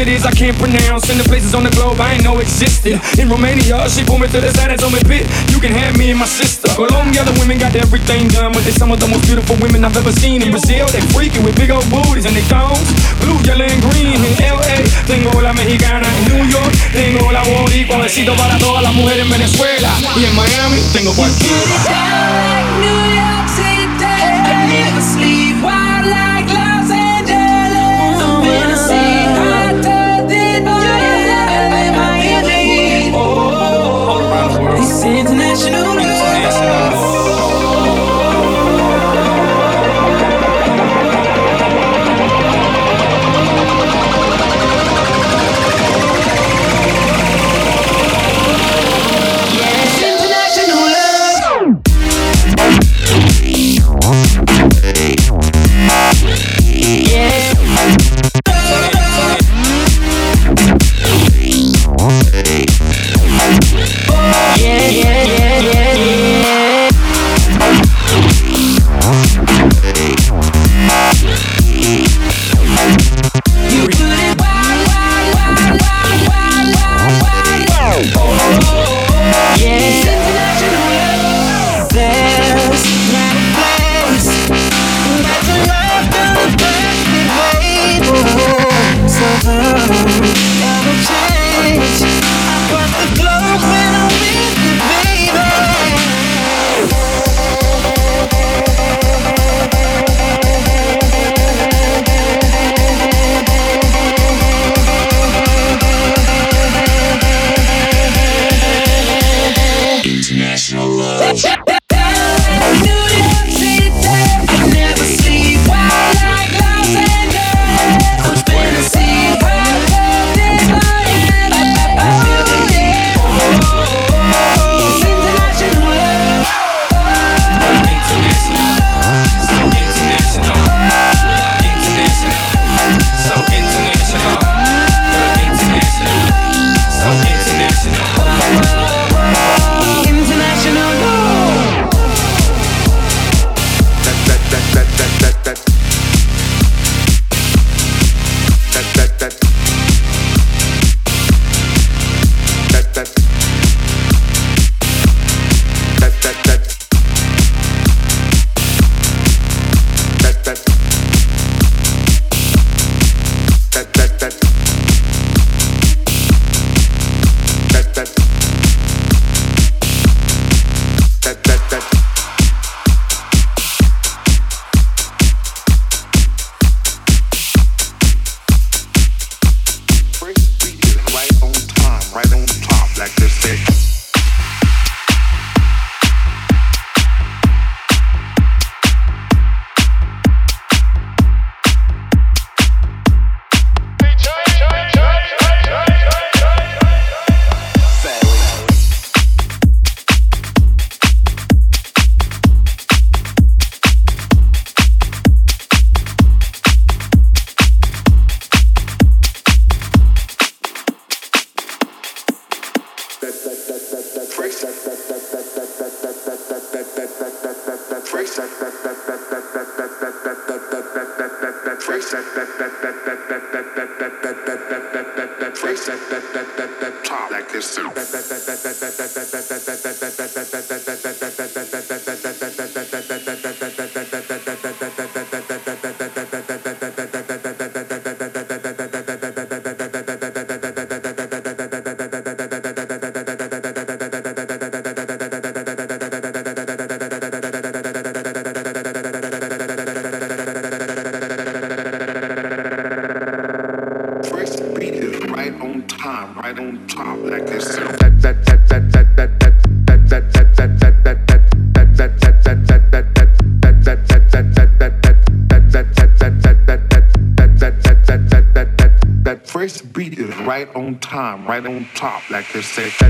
cities I can't pronounce, and the places on the globe I ain't know existed. In Romania, she pulled me to the side and told me, "Pit, you can have me and my sister." Colombia, the women got everything done, but they some of the most beautiful women I've ever seen. In Brazil, they freaky with big old booties and they thongs, blue, yellow, and green. In LA, tengo la mexicana. En New York, tengo la boricua, besito para todas las mujeres en Venezuela. Y en Miami, tengo cualquiera. sick.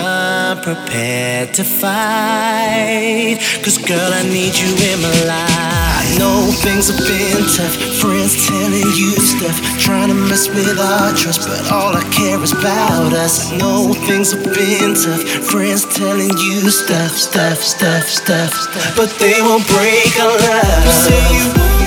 I'm prepared to fight. Cause girl, I need you in my life. I know things have been tough. Friends telling you stuff. Trying to mess with our trust. But all I care is about us. I know things have been tough. Friends telling you stuff, stuff, stuff, stuff. stuff. But they won't break our love.